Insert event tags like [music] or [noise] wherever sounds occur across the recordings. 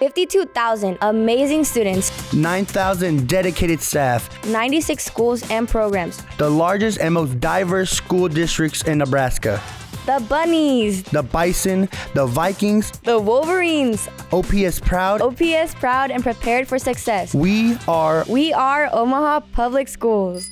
52,000 amazing students, 9,000 dedicated staff, 96 schools and programs. the largest and most diverse school districts in Nebraska. The Bunnies, The Bison, the Vikings, the Wolverines, OPS Proud. OPS proud and prepared for success. We are We are Omaha Public Schools.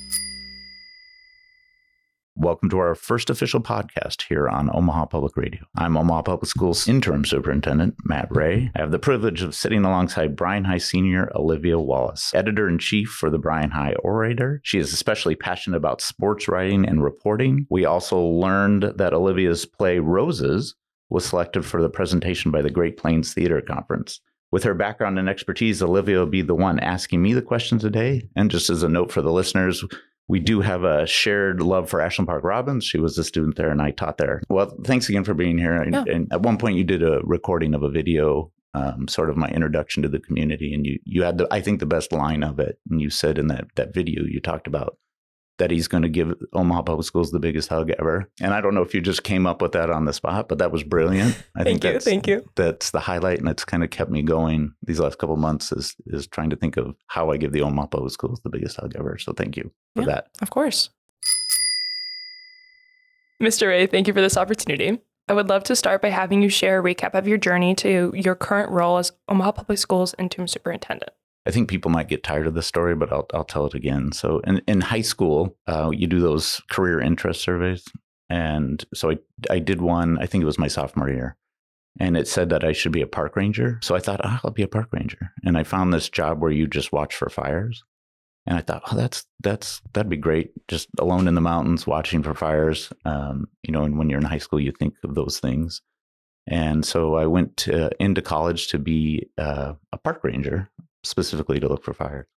Welcome to our first official podcast here on Omaha Public Radio. I'm Omaha Public Schools interim superintendent, Matt Ray. I have the privilege of sitting alongside Bryan High senior Olivia Wallace, editor in chief for the Bryan High Orator. She is especially passionate about sports writing and reporting. We also learned that Olivia's play Roses was selected for the presentation by the Great Plains Theater Conference. With her background and expertise, Olivia will be the one asking me the questions today. And just as a note for the listeners, we do have a shared love for Ashland Park Robbins. She was a student there and I taught there. Well, thanks again for being here. And, Yeah. and at one point, you did a recording of a video, um, sort of my introduction to the community. And you, you had, the, I think, the best line of it. And you said in that, that video, you talked about that he's going to give Omaha Public Schools the biggest hug ever. And I don't know if you just came up with that on the spot, but that was brilliant. I Thank you. that's, Thank you. that's the highlight and it's kind of kept me going these last couple of months is is trying to think of how I give the Omaha Public Schools the biggest hug ever. So thank you for Yeah. that. Of course. Mr. Ray, thank you for this opportunity. I would love to start by having you share a recap of your journey to your current role as Omaha Public Schools interim superintendent. I think people might get tired of this story, but I'll I'll tell it again. So in, in high school, uh, you do those career interest surveys, and so I I did one. I think it was my sophomore year, and it said that I should be a park ranger. So I thought oh, I'll be a park ranger, and I found this job where you just watch for fires, and I thought oh that's that's that'd be great, just alone in the mountains watching for fires. Um, you know, and when you're in high school, you think of those things. And so I went to, into college to be uh, a park ranger, specifically to look for fire.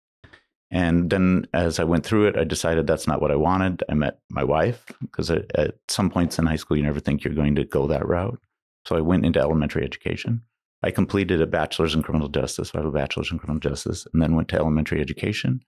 And then as I went through it, I decided that's not what I wanted. I met my wife because at, some points in high school, you never think you're going to go that route. So I went into elementary education. I completed a bachelor's in criminal justice. I have a bachelor's in criminal justice, and then went to elementary education,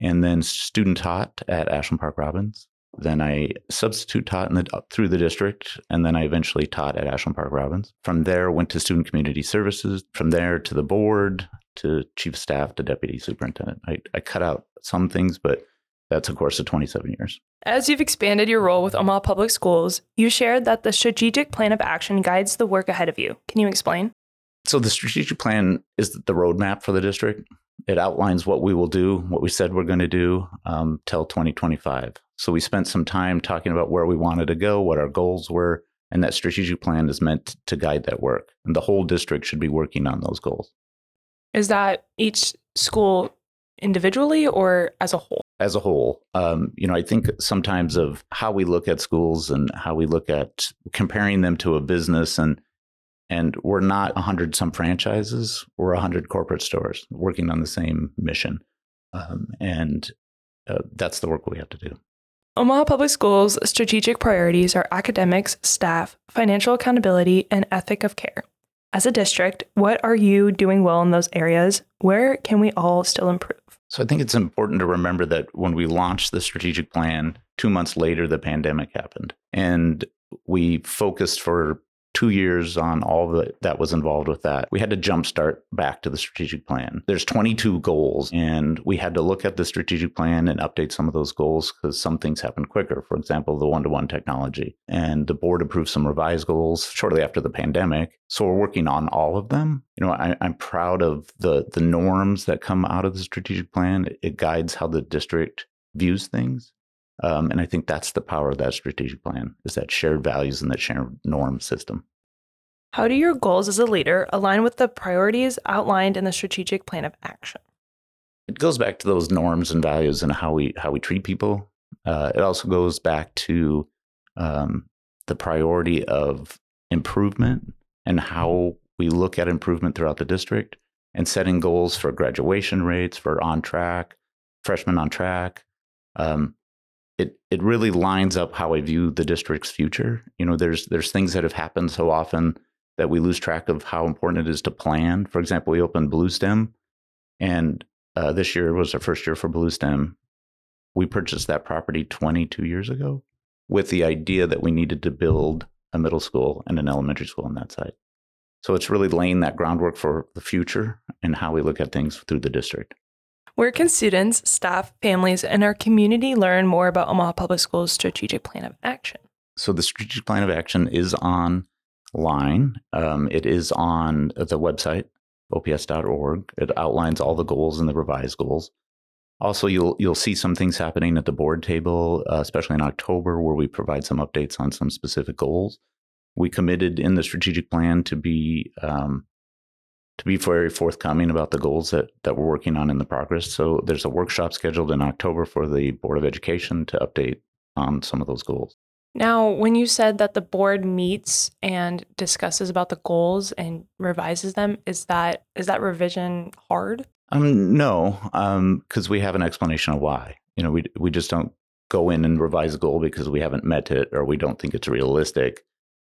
and then student taught at Ashland Park Robbins. Then I substitute taught the, through the district, and then I eventually taught at Ashland Park Robbins. From there, went to student community services. From there to the board, to chief of staff, to deputy superintendent. I, I cut out some things, but that's a course of 27 years. As you've expanded your role with Omaha Public Schools, you shared that the strategic plan of action guides the work ahead of you. Can you explain? So the strategic plan is the roadmap for the district. It outlines what we will do, what we said we're going to do um, till 2025. So we spent some time talking about where we wanted to go, what our goals were, and that strategic plan is meant to guide that work. And the whole district should be working on those goals Is that each school individually or as a whole? as a whole. Um, you know, I think sometimes of how we look at schools and how we look at comparing them to a business and and we're not a hundred some franchises. We're a hundred corporate stores working on the same mission, um, and uh, that's the work we have to do. Omaha Public Schools' strategic priorities are academics, staff, financial accountability, and ethic of care. As a district, what are you doing well in those areas? Where can we all still improve? So I think it's important to remember that when we launched the strategic plan, two months later, the pandemic happened. And we focused for two years on all the, that was involved with that. We had to jumpstart back to the strategic plan. There's 22 goals, and we had to look at the strategic plan and update some of those goals because some things happen quicker. For example, the one to one technology. And the board approved some revised goals shortly after the pandemic. So we're working on all of them. You know, I, I'm proud of the the norms that come out of the strategic plan. It, it guides how the district views things. Um, and I think that's the power of that strategic plan is that shared values and that shared norm system. How do your goals as a leader align with the priorities outlined in the strategic plan of action? It goes back to those norms and values and how we how we treat people. Uh, it also goes back to um, the priority of improvement and how we look at improvement throughout the district and setting goals for graduation rates, for on track, freshmen on track. Um, it it really lines up how I view the district's future. You know, there's there's things that have happened so often that we lose track of how important it is to plan. For example, we opened Blue STEM, and uh, this year was our first year for Blue STEM. We purchased that property 22 years ago with the idea that we needed to build a middle school and an elementary school on that site. So it's really laying that groundwork for the future and how we look at things through the district. Where can students, staff, families, and our community learn more about Omaha Public Schools' strategic plan of action? So the strategic plan of action is online. Um, it is on the website, ops.org. It outlines all the goals and the revised goals. Also, you'll you'll see some things happening at the board table, uh, especially in October, where we provide some updates on some specific goals. We committed in the strategic plan to be um, to be very forthcoming about the goals that that we're working on in the progress. So there's a workshop scheduled in October for the Board of Education to update on some of those goals. Now, when you said that the board meets and discusses about the goals and revises them, is that is that revision hard? Um, no, because um, we have an explanation of why. You know, we we just don't go in and revise a goal because we haven't met it or we don't think it's realistic.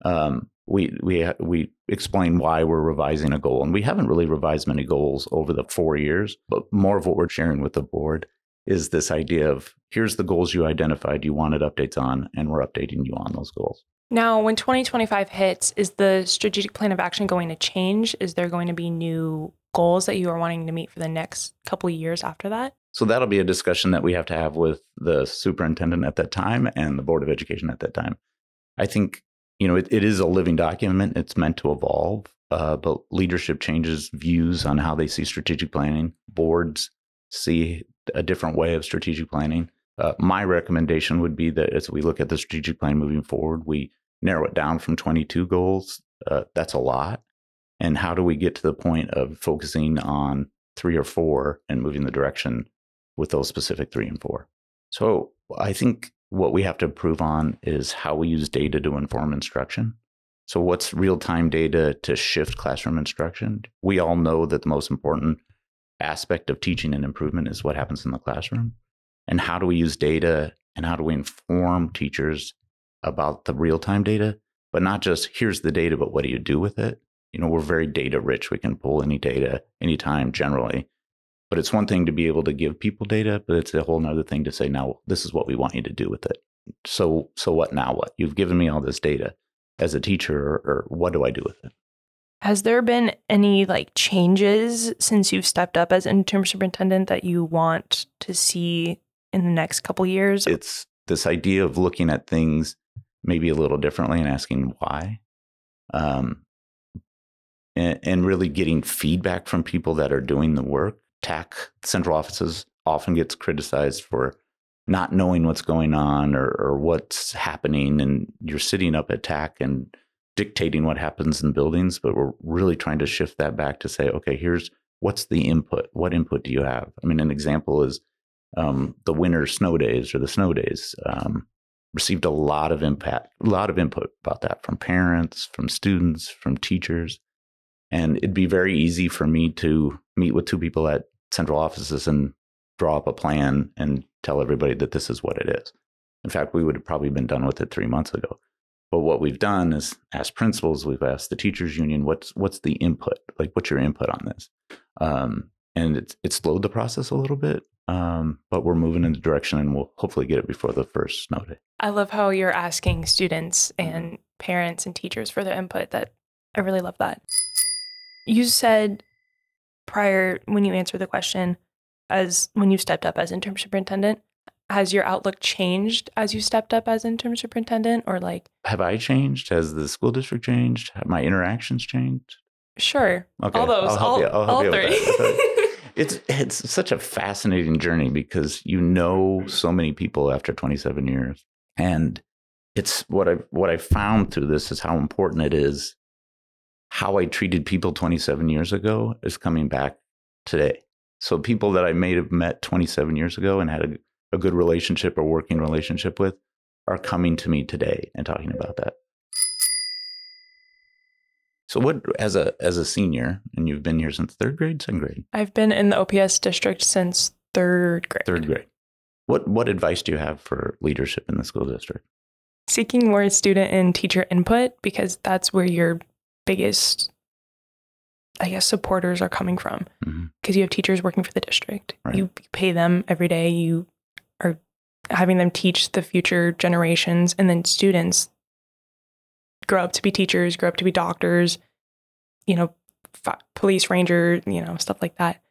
Um, we we we explain why we're revising a goal, and we haven't really revised many goals over the four years. But more of what we're sharing with the board is this idea of here's the goals you identified you wanted updates on, and we're updating you on those goals. Now, when 2025 hits, is the strategic plan of action going to change? Is there going to be new goals that you are wanting to meet for the next couple of years after that? So that'll be a discussion that we have to have with the superintendent at that time and the board of education at that time. I think you know it, it is a living document; it's meant to evolve. Uh, but leadership changes views on how they see strategic planning. Boards see a different way of strategic planning. Uh, my recommendation would be that as we look at the strategic plan moving forward, we narrow it down from 22 goals. Uh, that's a lot and how do we get to the point of focusing on three or four and moving the direction with those specific three and four so i think what we have to improve on is how we use data to inform instruction. So what's real-time data to shift classroom instruction? We all know that the most important aspect of teaching and improvement is what happens in the classroom. And how do we use data and how do we inform teachers about the real-time data? But not just here's the data but what do you do with it? You know, we're very data rich. We can pull any data anytime generally. But it's one thing to be able to give people data, but it's a whole other thing to say, now this is what we want you to do with it. So so what now what? You've given me all this data as a teacher or, or what do I do with it? Has there been any like changes since you've stepped up as interim superintendent that you want to see in the next couple years? It's this idea of looking at things maybe a little differently and asking why. Um, and, and really getting feedback from people that are doing the work. TAC central offices often gets criticized for not knowing what's going on or, or what's happening, and you're sitting up at TAC and dictating what happens in buildings. But we're really trying to shift that back to say, okay, here's what's the input. What input do you have? I mean, an example is um, the winter snow days or the snow days. Um, received a lot of impact, a lot of input about that from parents, from students, from teachers. And it'd be very easy for me to meet with two people at central offices and draw up a plan and tell everybody that this is what it is. In fact, we would have probably been done with it three months ago. But what we've done is asked principals, we've asked the teachers union, what's what's the input? Like, what's your input on this? Um, and it's it slowed the process a little bit, um, but we're moving in the direction, and we'll hopefully get it before the first snow day. I love how you're asking students and parents and teachers for their input. That I really love that. You said prior when you answered the question, as when you stepped up as interim superintendent, has your outlook changed as you stepped up as interim superintendent or like have i changed? Has the school district changed? Have my interactions changed? Sure. Okay all those all, you, all three. [laughs] it's it's such a fascinating journey because you know so many people after 27 years and it's what i what i found through this is how important it is how I treated people 27 years ago is coming back today. So people that I may have met 27 years ago and had a, a good relationship or working relationship with are coming to me today and talking about that. So what as a as a senior, and you've been here since third grade, second grade? I've been in the OPS district since third grade. Third grade. What what advice do you have for leadership in the school district? Seeking more student and teacher input because that's where your biggest I guess supporters are coming from because mm-hmm. you have teachers working for the district. Right. You pay them every day. You are having them teach the future generations, and then students grow up to be teachers, grow up to be doctors. you know, f- police ranger, you know, stuff like that.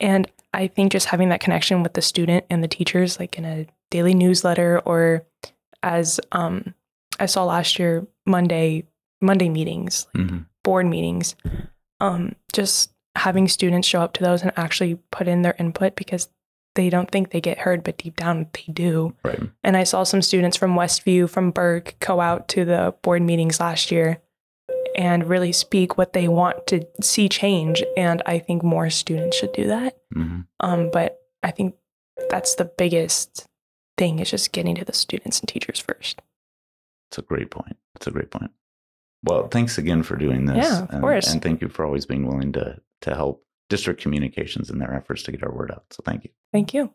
And I think just having that connection with the student and the teachers, like in a daily newsletter or as um, I saw last year, Monday Monday meetings, like Mhm. board meetings, um, just having students show up to those and actually put in their input because they don't think they get heard, but deep down they do. Right. And I saw some students from Westview, from Burke, go out to the board meetings last year and really speak what they want to see change. And I think more students should do that. hmm Um, but I think that's the biggest thing is just getting to the students and teachers first. It's a great point. It's a great point. Well, thanks again for doing this. Yeah, of and, course. And thank you for always being willing to to help district communications in their efforts to get our word out. So thank you. Thank you.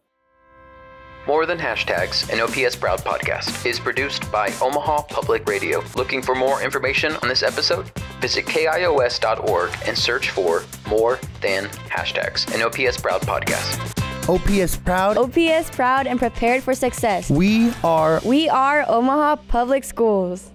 More Than Hashtags, an OPS Proud podcast, is produced by Omaha Public Radio. Looking for more information on this episode? Visit kios.org and search for More Than Hashtags, an OPS Proud podcast. OPS proud. OPS proud and prepared for success. We are We are Omaha Public Schools.